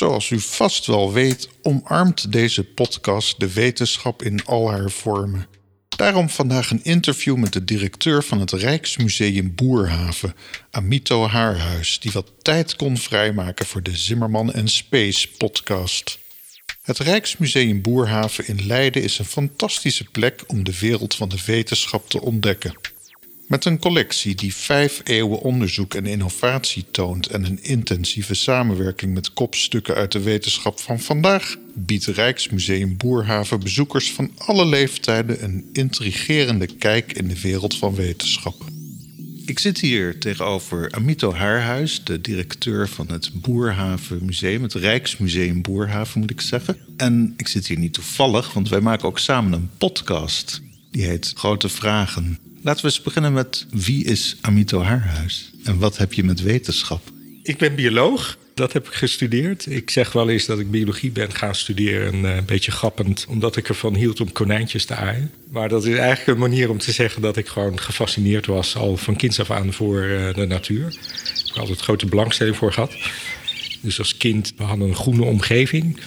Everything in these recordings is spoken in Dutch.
Zoals u vast wel weet, omarmt deze podcast de wetenschap in al haar vormen. Daarom vandaag een interview met de directeur van het Rijksmuseum Boerhaven, Amito Haarhuis, die wat tijd kon vrijmaken voor de Zimmerman en Space podcast. Het Rijksmuseum Boerhaven in Leiden is een fantastische plek om de wereld van de wetenschap te ontdekken. Met een collectie die vijf eeuwen onderzoek en innovatie toont en een intensieve samenwerking met kopstukken uit de wetenschap van vandaag, biedt Rijksmuseum Boerhaven bezoekers van alle leeftijden een intrigerende kijk in de wereld van wetenschap. Ik zit hier tegenover Amito Haarhuis, de directeur van het Boerhaven Museum, het Rijksmuseum Boerhaven moet ik zeggen. En ik zit hier niet toevallig, want wij maken ook samen een podcast. Die heet Grote Vragen. Laten we eens beginnen met wie is Amito Haarhuis en wat heb je met wetenschap? Ik ben bioloog. Dat heb ik gestudeerd. Ik zeg wel eens dat ik biologie ben gaan studeren. Eh, een beetje grappend, omdat ik ervan hield om konijntjes te aaien. Maar dat is eigenlijk een manier om te zeggen dat ik gewoon gefascineerd was al van kinds af aan voor eh, de natuur. Ik heb altijd grote belangstelling voor gehad. Dus als kind, we hadden een groene omgeving.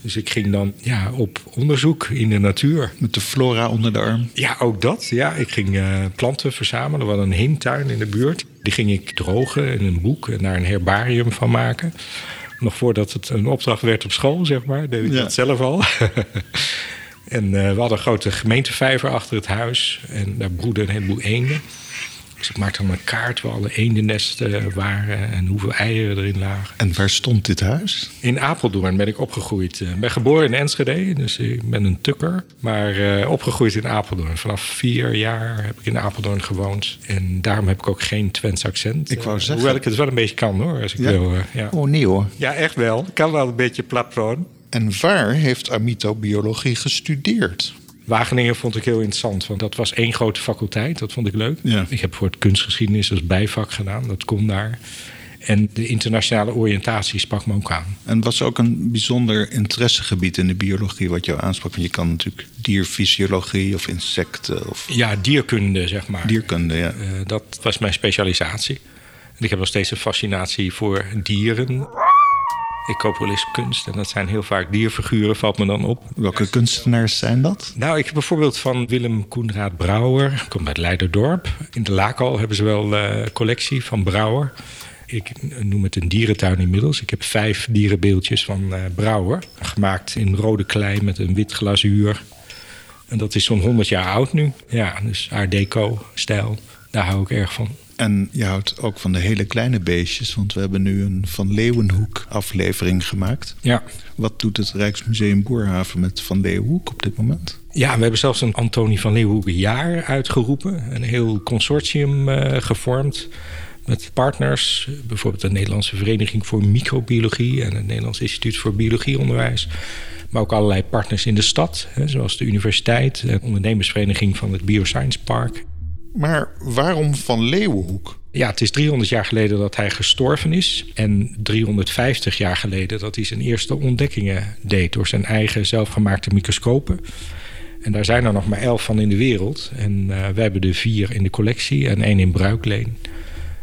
Dus ik ging dan ja, op onderzoek in de natuur. Met de flora onder de arm? Ja, ook dat. Ja, ik ging uh, planten verzamelen. We hadden een heemtuin in de buurt. Die ging ik drogen in een boek en daar een herbarium van maken. Nog voordat het een opdracht werd op school, zeg maar, deed ik dat zelf al. en uh, we hadden een grote gemeentevijver achter het huis. En daar broedden een heleboel eenden. Dus ik maakte dan een kaart waar alle eendennesten waren en hoeveel eieren erin lagen. En waar stond dit huis? In Apeldoorn ben ik opgegroeid. Ik ben geboren in Enschede, dus ik ben een tukker. Maar uh, opgegroeid in Apeldoorn. Vanaf vier jaar heb ik in Apeldoorn gewoond. En daarom heb ik ook geen Twents accent. Ik wou zeggen. hoewel ik het wel een beetje kan hoor, als ik ja? wil. Uh, ja. Oh nee hoor. Ja, echt wel. Ik kan wel een beetje platproon. En waar heeft Amito biologie gestudeerd? Wageningen vond ik heel interessant, want dat was één grote faculteit. Dat vond ik leuk. Ja. Ik heb voor het kunstgeschiedenis als bijvak gedaan. Dat kon daar. En de internationale oriëntatie sprak me ook aan. En was ook een bijzonder interessegebied in de biologie wat jou aansprak? Want je kan natuurlijk dierfysiologie of insecten. Of... Ja, dierkunde, zeg maar. Dierkunde, ja. Uh, dat was mijn specialisatie. En ik heb nog steeds een fascinatie voor dieren. Ik koop wel eens kunst en dat zijn heel vaak dierfiguren, valt me dan op. Welke kunstenaars zijn dat? Nou, ik heb bijvoorbeeld van Willem Koenraad Brouwer, komt uit Leiderdorp. In de Laakal hebben ze wel een uh, collectie van Brouwer. Ik noem het een dierentuin inmiddels. Ik heb vijf dierenbeeldjes van uh, Brouwer. Gemaakt in rode klei met een wit glazuur. En dat is zo'n 100 jaar oud nu. Ja, dus Art Deco-stijl. Daar hou ik erg van. En je houdt ook van de hele kleine beestjes, want we hebben nu een Van Leeuwenhoek aflevering gemaakt. Ja. Wat doet het Rijksmuseum Boerhaven met Van Leeuwenhoek op dit moment? Ja, we hebben zelfs een Antonie van Leeuwenhoek jaar uitgeroepen. Een heel consortium uh, gevormd met partners. Bijvoorbeeld de Nederlandse Vereniging voor Microbiologie en het Nederlands Instituut voor Biologieonderwijs. Maar ook allerlei partners in de stad, hè, zoals de universiteit, de ondernemersvereniging van het Bioscience Park. Maar waarom van Leeuwenhoek? Ja, het is 300 jaar geleden dat hij gestorven is. En 350 jaar geleden dat hij zijn eerste ontdekkingen deed door zijn eigen zelfgemaakte microscopen. En daar zijn er nog maar elf van in de wereld. En uh, wij hebben er vier in de collectie en één in bruikleen.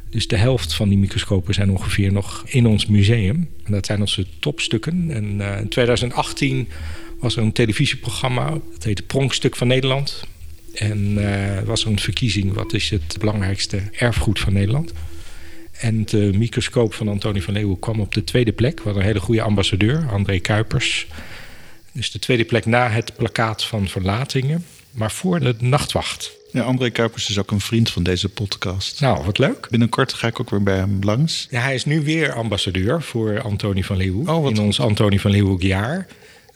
Dus de helft van die microscopen zijn ongeveer nog in ons museum. En dat zijn onze topstukken. En uh, in 2018 was er een televisieprogramma. Dat heette Pronkstuk van Nederland. En uh, was een verkiezing. Wat is het belangrijkste erfgoed van Nederland? En de microscoop van Antonie van Leeuwen kwam op de tweede plek. We hadden een hele goede ambassadeur, André Kuipers. Dus de tweede plek na het plakkaat van Verlatingen. Maar voor de nachtwacht. Ja, André Kuipers is ook een vriend van deze podcast. Nou, wat leuk. Binnenkort ga ik ook weer bij hem langs. Ja, hij is nu weer ambassadeur voor Antonie van Leeuwen. Oh, wat in ons Antonie van Leeuwen jaar.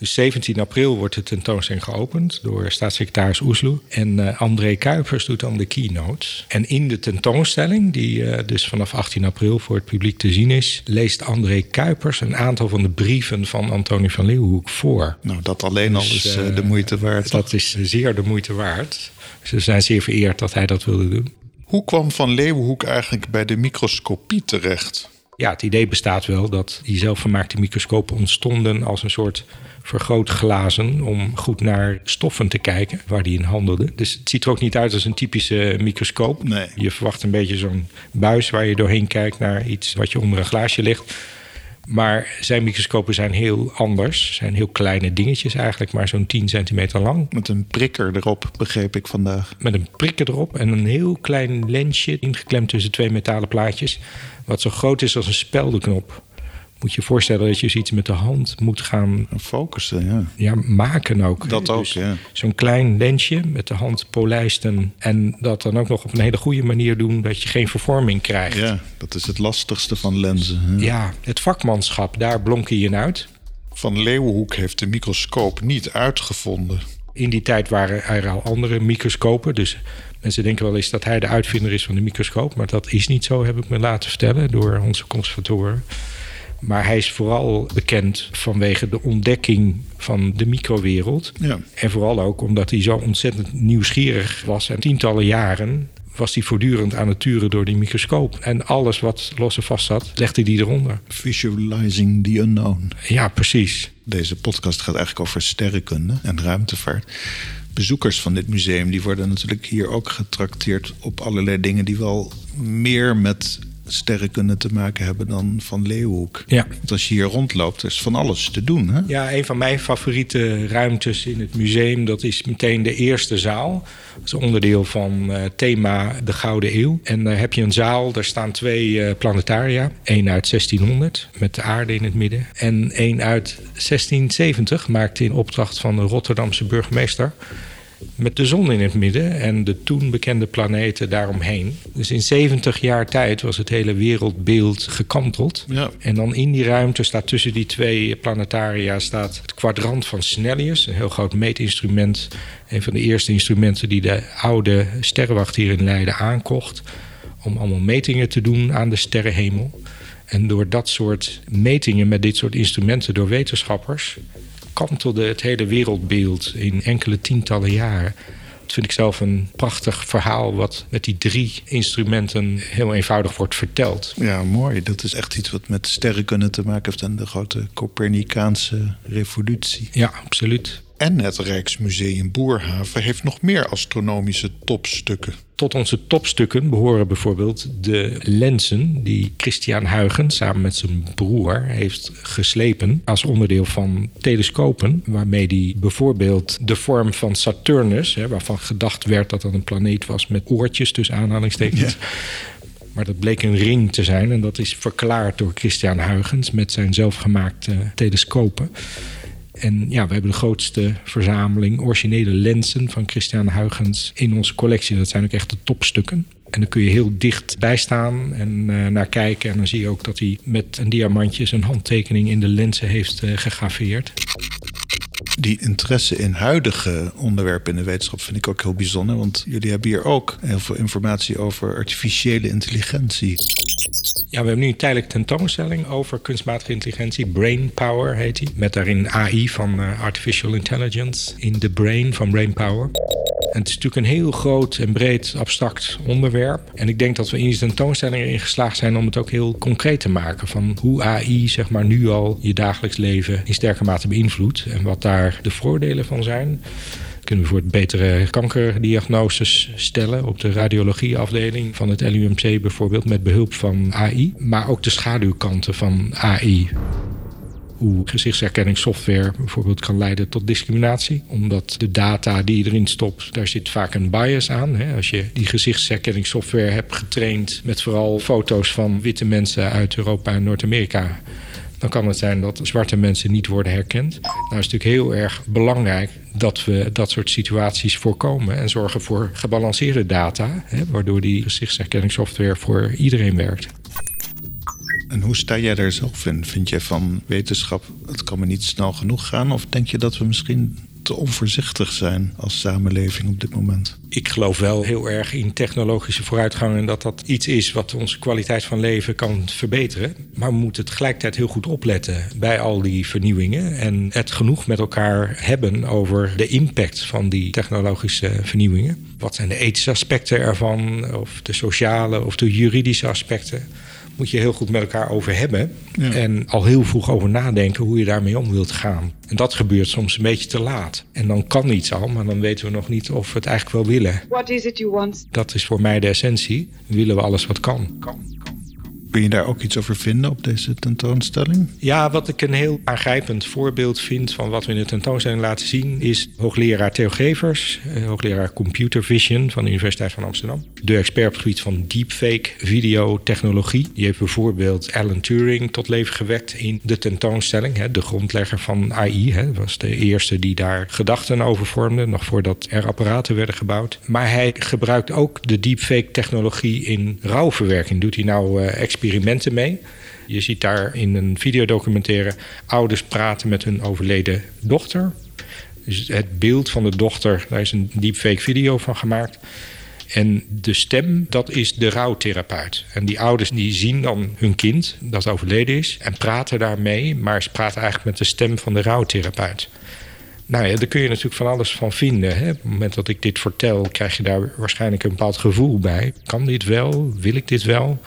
Dus 17 april wordt de tentoonstelling geopend door staatssecretaris Oesloe. En uh, André Kuipers doet dan de keynote. En in de tentoonstelling, die uh, dus vanaf 18 april voor het publiek te zien is, leest André Kuipers een aantal van de brieven van Antonie van Leeuwenhoek voor. Nou, dat alleen al dus, is uh, de moeite waard. Dat is zeer de moeite waard. Ze zijn zeer vereerd dat hij dat wilde doen. Hoe kwam Van Leeuwenhoek eigenlijk bij de microscopie terecht? Ja, het idee bestaat wel dat die zelfvermaakte microscopen ontstonden als een soort vergrootglazen om goed naar stoffen te kijken waar die in handelde. Dus het ziet er ook niet uit als een typische microscoop. Nee. Je verwacht een beetje zo'n buis waar je doorheen kijkt naar iets wat je onder een glaasje ligt. Maar zijn microscopen zijn heel anders. Zijn heel kleine dingetjes eigenlijk, maar zo'n 10 centimeter lang. Met een prikker erop, begreep ik vandaag. Met een prikker erop en een heel klein lensje ingeklemd tussen twee metalen plaatjes. Wat zo groot is als een speldenknop moet je voorstellen dat je zoiets met de hand moet gaan focussen. Ja, ja maken ook. Dat ook, dus ja. Zo'n klein lensje met de hand polijsten. En dat dan ook nog op een hele goede manier doen dat je geen vervorming krijgt. Ja, dat is het lastigste van lenzen. Hè? Ja, het vakmanschap, daar blonk je in uit. Van Leeuwenhoek heeft de microscoop niet uitgevonden. In die tijd waren er al andere microscopen. Dus mensen denken wel eens dat hij de uitvinder is van de microscoop. Maar dat is niet zo, heb ik me laten vertellen door onze conservatoren. Maar hij is vooral bekend vanwege de ontdekking van de microwereld. Ja. En vooral ook omdat hij zo ontzettend nieuwsgierig was. En tientallen jaren was hij voortdurend aan het turen door die microscoop. En alles wat los en vast zat, legde hij eronder. Visualizing the unknown. Ja, precies. Deze podcast gaat eigenlijk over sterrenkunde en ruimtevaart. Bezoekers van dit museum die worden natuurlijk hier ook getrakteerd op allerlei dingen die wel meer met sterrenkunde te maken hebben dan van Leeuwenhoek. Ja. Want als je hier rondloopt, is van alles te doen. Hè? Ja, een van mijn favoriete ruimtes in het museum, dat is meteen de eerste zaal. Dat is onderdeel van uh, thema de Gouden Eeuw. En daar heb je een zaal, daar staan twee uh, planetaria. Eén uit 1600, met de aarde in het midden. En één uit 1670, maakte in opdracht van de Rotterdamse burgemeester met de zon in het midden en de toen bekende planeten daaromheen. Dus in 70 jaar tijd was het hele wereldbeeld gekanteld. Ja. En dan in die ruimte staat tussen die twee planetaria staat het kwadrant van Snellius, een heel groot meetinstrument. Een van de eerste instrumenten die de oude sterrenwacht hier in Leiden aankocht. Om allemaal metingen te doen aan de sterrenhemel. En door dat soort metingen met dit soort instrumenten door wetenschappers kantelde het hele wereldbeeld in enkele tientallen jaren. Dat vind ik zelf een prachtig verhaal wat met die drie instrumenten heel eenvoudig wordt verteld. Ja, mooi. Dat is echt iets wat met sterrenkunde te maken heeft en de grote Copernicaanse revolutie. Ja, absoluut. En het Rijksmuseum Boerhaven heeft nog meer astronomische topstukken. Tot onze topstukken behoren bijvoorbeeld de lenzen die Christian Huygens samen met zijn broer heeft geslepen als onderdeel van telescopen, waarmee hij bijvoorbeeld de vorm van Saturnus, hè, waarvan gedacht werd dat dat een planeet was met oortjes tussen aanhalingstekens. Maar dat bleek een ring te zijn en dat is verklaard door Christian Huygens met zijn zelfgemaakte telescopen. En ja, we hebben de grootste verzameling originele lenzen van Christian Huygens in onze collectie. Dat zijn ook echt de topstukken. En dan kun je heel dicht bij staan en uh, naar kijken. En dan zie je ook dat hij met een diamantje zijn handtekening in de lenzen heeft uh, gegraveerd die interesse in huidige onderwerpen in de wetenschap vind ik ook heel bijzonder. Want jullie hebben hier ook heel veel informatie over artificiële intelligentie. Ja, we hebben nu een tijdelijke tentoonstelling over kunstmatige intelligentie. Brain Power heet die. Met daarin AI van uh, Artificial Intelligence in the Brain van Brain Power. Het is natuurlijk een heel groot en breed abstract onderwerp. En ik denk dat we in die tentoonstelling erin geslaagd zijn om het ook heel concreet te maken. Van hoe AI zeg maar, nu al je dagelijks leven in sterke mate beïnvloedt. En wat daar de voordelen van zijn kunnen we voor het betere kankerdiagnoses stellen op de radiologieafdeling van het LUMC bijvoorbeeld met behulp van AI, maar ook de schaduwkanten van AI hoe gezichtsherkenningssoftware bijvoorbeeld kan leiden tot discriminatie. Omdat de data die je erin stopt, daar zit vaak een bias aan. Hè? Als je die gezichtsherkenningssoftware hebt getraind met vooral foto's van witte mensen uit Europa en Noord-Amerika dan kan het zijn dat zwarte mensen niet worden herkend. Nou is het natuurlijk heel erg belangrijk dat we dat soort situaties voorkomen en zorgen voor gebalanceerde data, hè, waardoor die gezichtsherkenningssoftware voor iedereen werkt. En hoe sta jij daar zelf in? Vind je van wetenschap, het kan me niet snel genoeg gaan? Of denk je dat we misschien te onvoorzichtig zijn als samenleving op dit moment? Ik geloof wel heel erg in technologische vooruitgang en dat dat iets is wat onze kwaliteit van leven kan verbeteren. Maar we moeten tegelijkertijd heel goed opletten bij al die vernieuwingen en het genoeg met elkaar hebben over de impact van die technologische vernieuwingen. Wat zijn de ethische aspecten ervan, of de sociale of de juridische aspecten? Moet je heel goed met elkaar over hebben. En al heel vroeg over nadenken hoe je daarmee om wilt gaan. En dat gebeurt soms een beetje te laat. En dan kan iets al, maar dan weten we nog niet of we het eigenlijk wel willen. What is it you want? Dat is voor mij de essentie. Willen we alles wat kan. kan. Kun je daar ook iets over vinden op deze tentoonstelling? Ja, wat ik een heel aangrijpend voorbeeld vind van wat we in de tentoonstelling laten zien, is hoogleraar Theo Gevers, eh, hoogleraar Computer Vision van de Universiteit van Amsterdam. De expert op het gebied van deepfake videotechnologie. Die heeft bijvoorbeeld Alan Turing tot leven gewekt in de tentoonstelling. De grondlegger van AI. Hij was de eerste die daar gedachten over vormde, nog voordat er apparaten werden gebouwd. Maar hij gebruikt ook de deepfake technologie in rouwverwerking. Doet hij nou uh, experimenten mee. Je ziet daar in een videodocumentaire ouders praten met hun overleden dochter. Dus het beeld van de dochter, daar is een deepfake video van gemaakt. En de stem, dat is de rouwtherapeut. En die ouders die zien dan hun kind dat overleden is en praten daarmee, maar ze praten eigenlijk met de stem van de rouwtherapeut. Nou ja, daar kun je natuurlijk van alles van vinden. Hè. Op het moment dat ik dit vertel, krijg je daar waarschijnlijk een bepaald gevoel bij. Kan dit wel? Wil ik dit wel?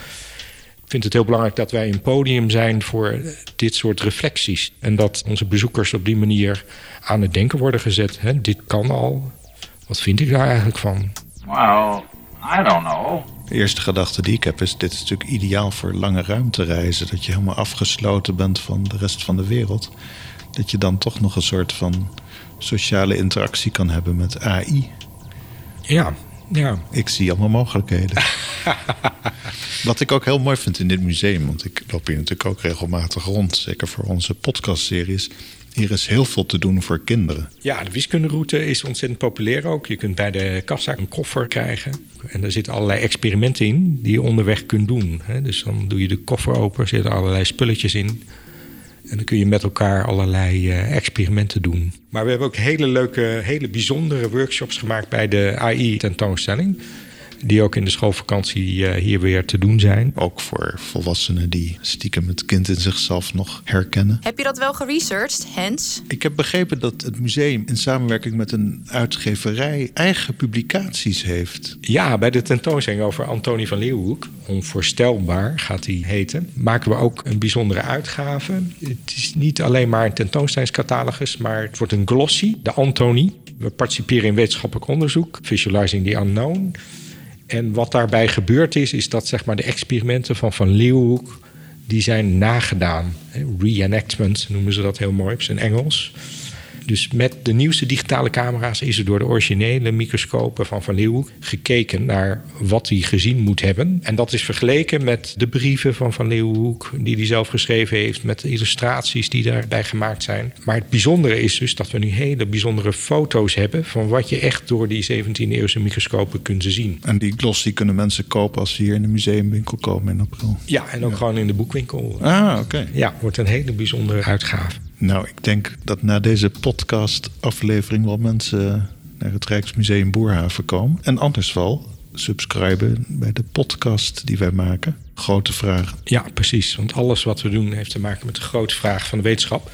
Ik vind het heel belangrijk dat wij een podium zijn voor dit soort reflecties. En dat onze bezoekers op die manier aan het denken worden gezet. Hè. Dit kan al. Wat vind ik daar eigenlijk van? Well, I don't know. De eerste gedachte die ik heb is: dit is natuurlijk ideaal voor lange ruimtereizen. Dat je helemaal afgesloten bent van de rest van de wereld. Dat je dan toch nog een soort van sociale interactie kan hebben met AI. Ja, ja. Ik zie allemaal mogelijkheden. Wat ik ook heel mooi vind in dit museum, want ik loop hier natuurlijk ook regelmatig rond, zeker voor onze podcastseries. Hier is heel veel te doen voor kinderen. Ja, de wiskunderoute is ontzettend populair ook. Je kunt bij de kassa een koffer krijgen. En daar zitten allerlei experimenten in die je onderweg kunt doen. Dus dan doe je de koffer open, er zitten allerlei spulletjes in. En dan kun je met elkaar allerlei uh, experimenten doen. Maar we hebben ook hele leuke, hele bijzondere workshops gemaakt bij de AI-tentoonstelling die ook in de schoolvakantie eh, hier weer te doen zijn. Ook voor volwassenen die stiekem het kind in zichzelf nog herkennen. Heb je dat wel geresearched, Hens? Ik heb begrepen dat het museum in samenwerking met een uitgeverij eigen publicaties heeft. Ja, bij de tentoonstelling over Antonie van Leeuwenhoek, onvoorstelbaar gaat die heten, maken we ook een bijzondere uitgave. Het is niet alleen maar een tentoonstellingscatalogus, maar het wordt een glossy, de Antonie. We participeren in wetenschappelijk onderzoek, Visualizing the Unknown. En wat daarbij gebeurd is, is dat zeg maar, de experimenten van Van Leeuwenhoek... die zijn nagedaan. Reenactment noemen ze dat heel mooi op zijn Engels. Dus met de nieuwste digitale camera's is er door de originele microscopen van Van Leeuwenhoek gekeken naar wat hij gezien moet hebben. En dat is vergeleken met de brieven van Van Leeuwenhoek die hij zelf geschreven heeft, met de illustraties die daarbij gemaakt zijn. Maar het bijzondere is dus dat we nu hele bijzondere foto's hebben van wat je echt door die 17e-eeuwse microscopen kunt zien. En die gloss die kunnen mensen kopen als ze hier in de museumwinkel komen in april. Ja, en ook gewoon in de boekwinkel. Ah, oké. Ja, wordt een hele bijzondere uitgave. Nou, ik denk dat na deze podcast-aflevering wel mensen naar het Rijksmuseum Boerhaven komen. En anders wel subscriben bij de podcast die wij maken. Grote vragen. Ja, precies. Want alles wat we doen heeft te maken met de grote vraag van de wetenschap.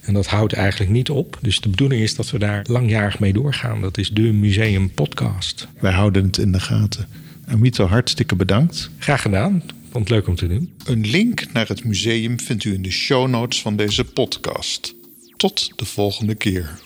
En dat houdt eigenlijk niet op. Dus de bedoeling is dat we daar langjarig mee doorgaan. Dat is de Museum Podcast. Wij houden het in de gaten. Amito, hartstikke bedankt. Graag gedaan. Vond het leuk om te doen. Een link naar het museum vindt u in de show notes van deze podcast. Tot de volgende keer.